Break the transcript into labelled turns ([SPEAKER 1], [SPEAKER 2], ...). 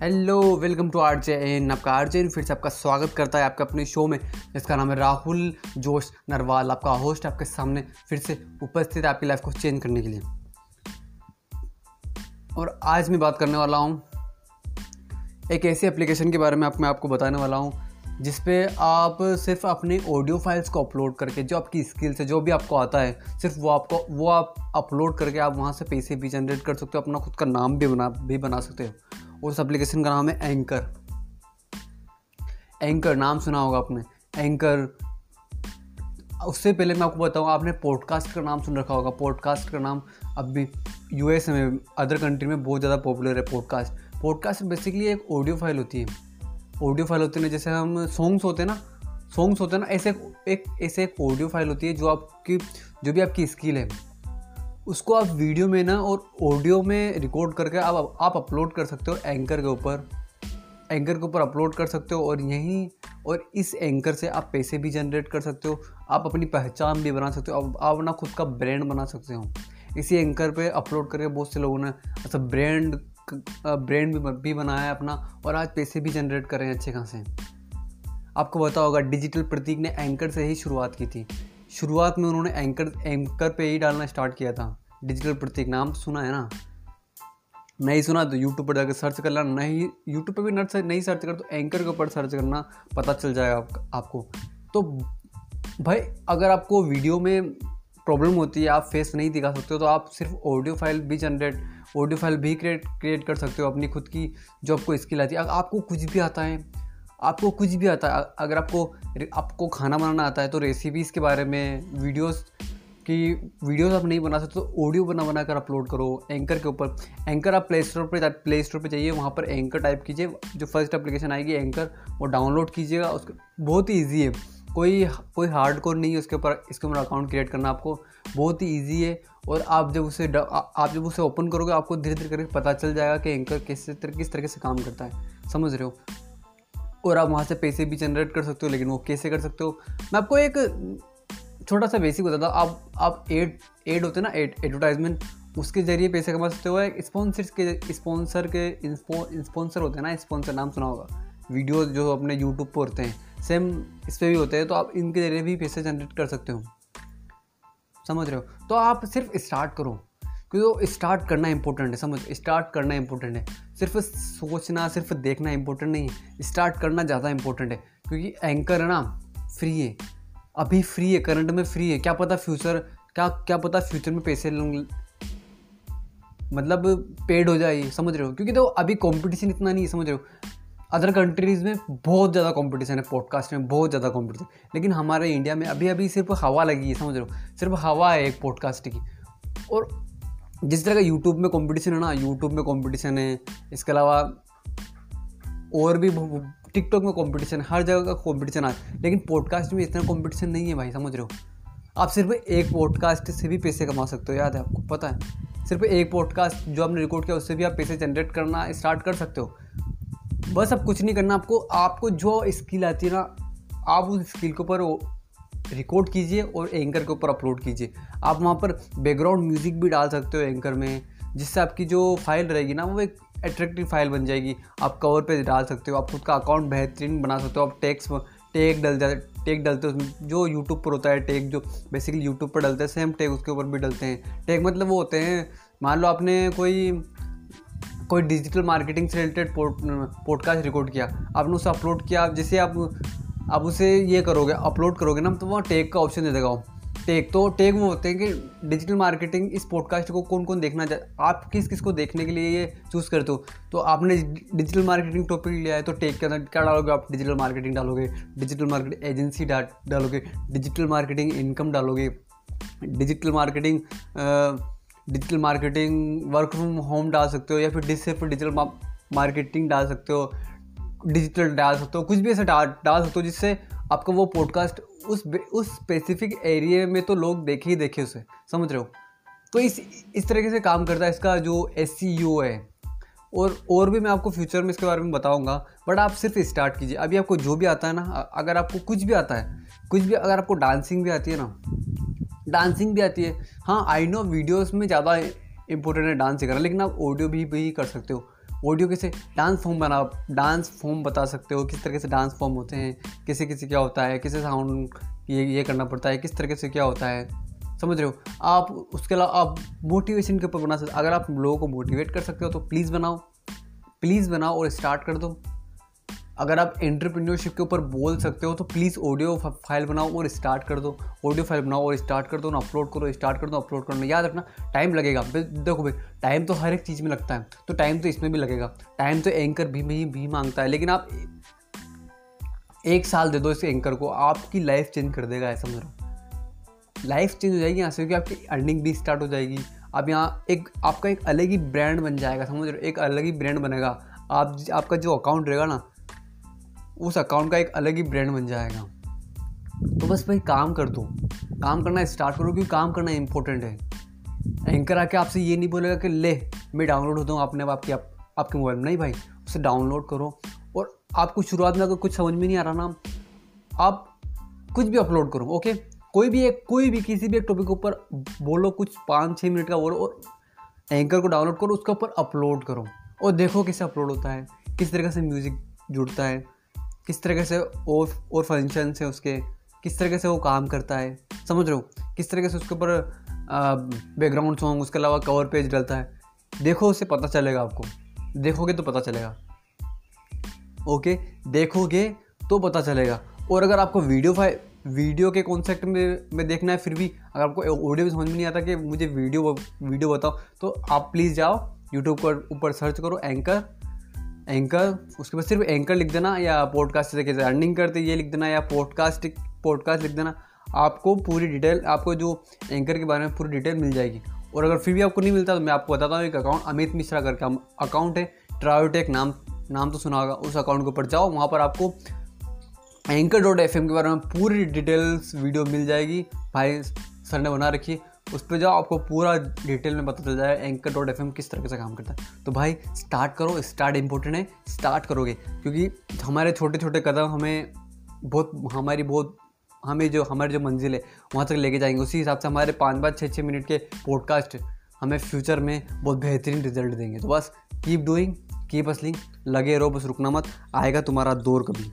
[SPEAKER 1] Hello welcome to R J N आपका R J N फिर से आपका स्वागत करता है आपके अपने शो में, जिसका नाम है राहुल जोश नरवाल, आपका होस्ट आपके सामने फिर से उपस्थित है आपकी लाइफ को चेंज करने के लिए। और आज मैं बात करने वाला हूँ, एक ऐसी एप्लीकेशन के बारे में आप, मैं आपको बताने वाला हूँ जिस पे आप सिर्फ़ अपने ऑडियो फाइल्स को अपलोड करके, जो आपकी स्किल्स है, जो भी आपको आता है, सिर्फ़ वो आपको, वो आप अपलोड करके आप वहाँ से पैसे भी जनरेट कर सकते हो, अपना खुद का नाम भी बना भी बना सकते हो। उस एप्लीकेशन का नाम है एंकर एंकर नाम सुना होगा आपने। एंकर उससे पहले मैं आपको बताऊँ, आपने पॉडकास्ट का नाम सुन रखा होगा। पॉडकास्ट का नाम अब भी यूएस में अदर कंट्री में बहुत ज़्यादा पॉपुलर है पॉडकास्ट पॉडकास्ट बेसिकली एक ऑडियो फ़ाइल होती है। ऑडियो फ़ाइल होती है जैसे हम सॉन्ग्स होते हैं ना सॉन्ग्स होते हैं ना, ऐसे एक ऐसे एक ऑडियो फ़ाइल होती है जो आपकी, जो भी आपकी स्किल है। उसको आप वीडियो में ना और ऑडियो में रिकॉर्ड करके आप आप अपलोड कर सकते हो एंकर के ऊपर। एंकर के ऊपर अपलोड कर सकते हो और यहीं और इस एंकर से आप पैसे भी जनरेट कर सकते हो। आप अपनी पहचान भी बना सकते हो। आप अपना खुद का ब्रांड बना सकते हो। इसी एंकर पे अपलोड करके बहुत से लोगों ने अच्छा ब्रांड ब्रांड भी भी बनाया है अपना और आज पैसे भी जनरेट कर रहे हैं अच्छे खासे। आपको पता होगा डिजिटल प्रतीक ने एंकर से ही शुरुआत की थी, शुरुआत में उन्होंने एंकर एंकर पे ही डालना स्टार्ट किया था। डिजिटल प्रतीक नाम सुना है ना? नहीं सुना तो यूट्यूब पर जाकर सर्च कर लेना। नहीं यूट्यूब पर भी नट नहीं सर्च कर तो एंकर के ऊपर सर्च करना पता चल जाएगा आप, आपको। तो भाई अगर आपको वीडियो में प्रॉब्लम होती है आप फेस नहीं दिखा सकते हो तो आप सिर्फ़ ऑडियो फ़ाइल भी जनरेट ऑडियो फ़ाइल भी क्रिएट क्रिएट कर सकते हो अपनी खुद की जो आपको स्किल आती है। आपको कुछ भी आता है। आपको कुछ भी आता है। अगर आपको आपको खाना बनाना आता है तो रेसिपीज़ के बारे में वीडियोस की वीडियोस आप नहीं बना सकते तो ऑडियो बना बना कर अपलोड करो एंकर के ऊपर। एंकर आप प्ले स्टोर पर प्ले स्टोर पर जाइए, वहाँ पर एंकर टाइप कीजिए, जो फ़र्स्ट एप्लीकेशन आएगी एंकर वो डाउनलोड कीजिएगा, उसका, बहुत ही ईजी है। कोई कोई हार्ड कोर नहीं है उसके ऊपर, इसके ऊपर अकाउंट क्रिएट करना आपको बहुत ही ईजी है, और आप जब उसे आप जब उसे ओपन करोगे, आपको धीरे धीरे करके पता चल जाएगा कि एंकर किस तरह, किस तरीके से काम करता है। समझ रहे हो? और आप वहाँ से पैसे भी जनरेट कर सकते हो, लेकिन वो कैसे कर सकते हो? मैं आपको एक छोटा सा बेसिक होता था आप आप एड एड होते ना एड एडवर्टाइजमेंट उसके ज़रिए पैसे कमा सकते हो एक स्पॉन्सर के स्पॉन्सर के स्पॉन्सर होते हैं ना स्पॉन्सर नाम सुना होगा। वीडियो जो अपने यूट्यूब पर होते हैं सेम इस पर भी होते हैं तो आप इनके ज़रिए भी पैसे जनरेट कर सकते हो। समझ रहे हो? तो आप सिर्फ़ स्टार्ट करो, क्योंकि स्टार्ट करना इंपॉर्टेंट है, समझ? स्टार्ट करना इंपॉर्टेंट है। सिर्फ़ सोचना, सिर्फ़ देखना इंपॉर्टेंट नहीं है। स्टार्ट करना ज़्यादा इंपॉर्टेंट है, क्योंकि एंकर है ना फ्री है। अभी फ्री है करंट में फ्री है। क्या पता फ्यूचर क्या क्या पता फ्यूचर में पैसे मतलब पेड हो जाए, समझ रहे हो? क्योंकि तो अभी कंपटीशन इतना नहीं है, समझ रहे हो? अदर कंट्रीज़ में बहुत ज़्यादा कंपटीशन है पॉडकास्ट में बहुत ज़्यादा कंपटीशन लेकिन हमारे इंडिया में अभी अभी सिर्फ़ हवा लगी है, समझ रहे हो? सिर्फ़ हवा है एक पॉडकास्ट की। और जिस तरह का यूट्यूब में कंपटीशन है ना यूट्यूब में कंपटीशन है। इसके अलावा और भी टिकटॉक में कंपटीशन हर जगह का कंपटीशन आ लेकिन पॉडकास्ट में इतना कंपटीशन नहीं है भाई, समझ रहे हो? आप सिर्फ़ एक पॉडकास्ट से भी पैसे कमा सकते हो, याद है आपको, पता है? सिर्फ़ एक पॉडकास्ट जो आपने रिकॉर्ड किया, उससे भी आप पैसे जनरेट करना स्टार्ट कर सकते हो। बस अब कुछ नहीं करना, आपको आपको जो स्किल आती है ना, आप उस स्किल के ऊपर रिकॉर्ड कीजिए और एंकर के ऊपर अपलोड कीजिए। आप वहाँ पर बैकग्राउंड म्यूज़िक भी डाल सकते हो एंकर में, जिससे आपकी जो फ़ाइल रहेगी ना, वो एक अट्रैक्टिव फ़ाइल बन जाएगी। आप कवर पे डाल सकते हो, आप खुद का अकाउंट बेहतरीन बना सकते हो, आप टैक्स टेक डल जाते टेक डलते हो, उसमें जो यूट्यूब पर होता है टेक जो बेसिकली यूट्यूब पर डलते हैं सेम टेक उसके ऊपर भी डलते हैं। टेक मतलब वो होते हैं, मान लो आपने कोई कोई डिजिटल मार्केटिंग से रिलेटेड पॉडकास्ट रिकॉर्ड किया, आपने उसे अपलोड किया जैसे आप आप उसे ये करोगे अपलोड करोगे ना तो वहाँ टेक का ऑप्शन दे देगा टेक तो टेक वो होते हैं कि डिजिटल मार्केटिंग इस पॉडकास्ट को कौन कौन देखना चाहे आप किस किस को देखने के लिए ये चूज़ करते हो? तो आपने डिजिटल मार्केटिंग टॉपिक लिया है तो टेक के अंदर क्या डालोगे आप? डिजिटल मार्केटिंग डालोगे डिजिटल मार्केटिंग एजेंसी डालोगे डिजिटल मार्केटिंग इनकम डालोगे digital marketing digital marketing work from home डाल सकते हो, या फिर डिस सिर्फ़ डिजिटल मार्केटिंग डाल सकते हो डिजिटल डाल सकते हो, कुछ भी ऐसा डाल सकते हो जिससे आपका वो पॉडकास्ट उस उस स्पेसिफिक एरिए में तो लोग देखे ही देखे उसे, समझ रहे हो? तो इस इस तरीके से काम करता है इसका जो एस है। और और भी मैं आपको फ्यूचर में इसके बारे में बताऊँगा बट आप सिर्फ़ स्टार्ट कीजिए। अभी आपको जो भी आता है ना अगर आपको कुछ भी आता है, कुछ भी अगर आपको डांसिंग भी आती है ना डांसिंग भी आती है हाँ आई नो वीडियोस में ज़्यादा इंपॉर्टेंट है डांस करना, लेकिन आप ऑडियो भी भी कर सकते हो। ऑडियो कैसे डांस फॉर्म बना, डांस फॉर्म बता सकते हो? किस तरीके से डांस फॉर्म होते हैं? किसी किसी क्या होता है? किसे साउंड ये ये करना पड़ता है? किस तरीके से क्या होता है? समझ रहे हो? आप उसके अलावा आप मोटिवेशन के ऊपर बना सकते अगर आप लोगों को मोटिवेट कर सकते हो तो प्लीज़ बनाओ। प्लीज़ बनाओ और स्टार्ट कर दो। अगर आप एंटरप्रेन्योरशिप के ऊपर बोल सकते हो तो प्लीज़ ऑडियो फ़ाइल बनाओ और स्टार्ट कर दो। ऑडियो फ़ाइल बनाओ और स्टार्ट कर दो ना अपलोड करो स्टार्ट कर दो अपलोड करो याद रखना टाइम लगेगा। देखो भाई टाइम तो हर एक चीज़ में लगता है तो टाइम तो इसमें भी लगेगा। टाइम तो एंकर भी में ही भी माँगता है, लेकिन आप एक साल दे दो इस एंकर को, आपकी लाइफ चेंज कर देगा, ऐसा मेरा लाइफ चेंज हो जाएगी यहाँ से, क्योंकि आपकी अर्निंग भी स्टार्ट हो जाएगी। अब यहाँ एक, आपका एक अलग ही ब्रांड बन जाएगा, समझ रहे हो? एक अलग ही ब्रांड बनेगा। आप आपका जो अकाउंट रहेगा ना उस अकाउंट का एक अलग ही ब्रांड बन जाएगा। तो बस भाई काम कर दो। काम करना स्टार्ट करो क्योंकि काम करना इंपॉर्टेंट है। एंकर आके आपसे ये नहीं बोलेगा कि ले मैं डाउनलोड होता हूँ अपने आपके आप, आपके मोबाइल में। नहीं भाई उसे डाउनलोड करो। और आपको शुरुआत में अगर कुछ समझ में नहीं आ रहा ना आप कुछ भी अपलोड करो ओके कोई भी एक कोई भी किसी भी एक टॉपिक के ऊपर बोलो कुछ पाँच छः मिनट का बोलो और एंकर को डाउनलोड करो उसके ऊपर अपलोड करो। और देखो कैसे अपलोड होता है किस तरीके से म्यूज़िक जुड़ता है। किस तरीके से और और फ़ंक्शन है उसके, किस तरीके से वो काम करता है। समझ रहे हो? किस तरीके से उसके ऊपर बैकग्राउंड सॉन्ग उसके अलावा कवर पेज डलता है। देखो, उससे पता चलेगा आपको। देखोगे तो पता चलेगा। ओके देखोगे तो पता चलेगा। और अगर आपको वीडियो फ़ाइल वीडियो के कॉन्सेप्ट में में देखना है, फिर भी अगर आपको ऑडियो भी समझ में नहीं आता कि मुझे वीडियो वीडियो बताओ तो आप प्लीज़ जाओ यूट्यूब पर, ऊपर सर्च करो एंकर एंकर, उसके बाद सिर्फ़ एंकर लिख देना या पॉडकास्ट से कैसे अर्निंग करते ये लिख देना या पॉडकास्ट पॉडकास्ट लिख देना। आपको पूरी डिटेल आपको जो एंकर के बारे में पूरी डिटेल मिल जाएगी। और अगर फिर भी आपको नहीं मिलता तो मैं आपको बताता हूँ एक अकाउंट अमित मिश्रा करके अकाउंट है। ट्रायोटेक नाम नाम तो सुना होगा, उस अकाउंट के ऊपर जाओ, वहाँ पर आपको एंकर डॉट एफएम के बारे में पूरी डिटेल्स वीडियो मिल जाएगी। भाई, सर ने बना रखी उस पर जाओ, आपको पूरा डिटेल में पता चल जाए एंकर डॉट एफएम किस तरह से काम करता है। तो भाई स्टार्ट करो स्टार्ट इंपॉर्टेंट है स्टार्ट करोगे। क्योंकि हमारे छोटे छोटे कदम हमें बहुत, हमारी बहुत, हमें जो, हमारी जो मंजिल है, वहाँ तक लेके जाएँगे। उसी हिसाब से हमारे पाँच पाँच छः छः मिनट के पॉडकास्ट हमें फ्यूचर में बहुत बेहतरीन रिज़ल्ट देंगे। तो बस कीप डूइंग कीप असलिंग लगे रहो, बस रुकना मत, आएगा तुम्हारा दौर कभी।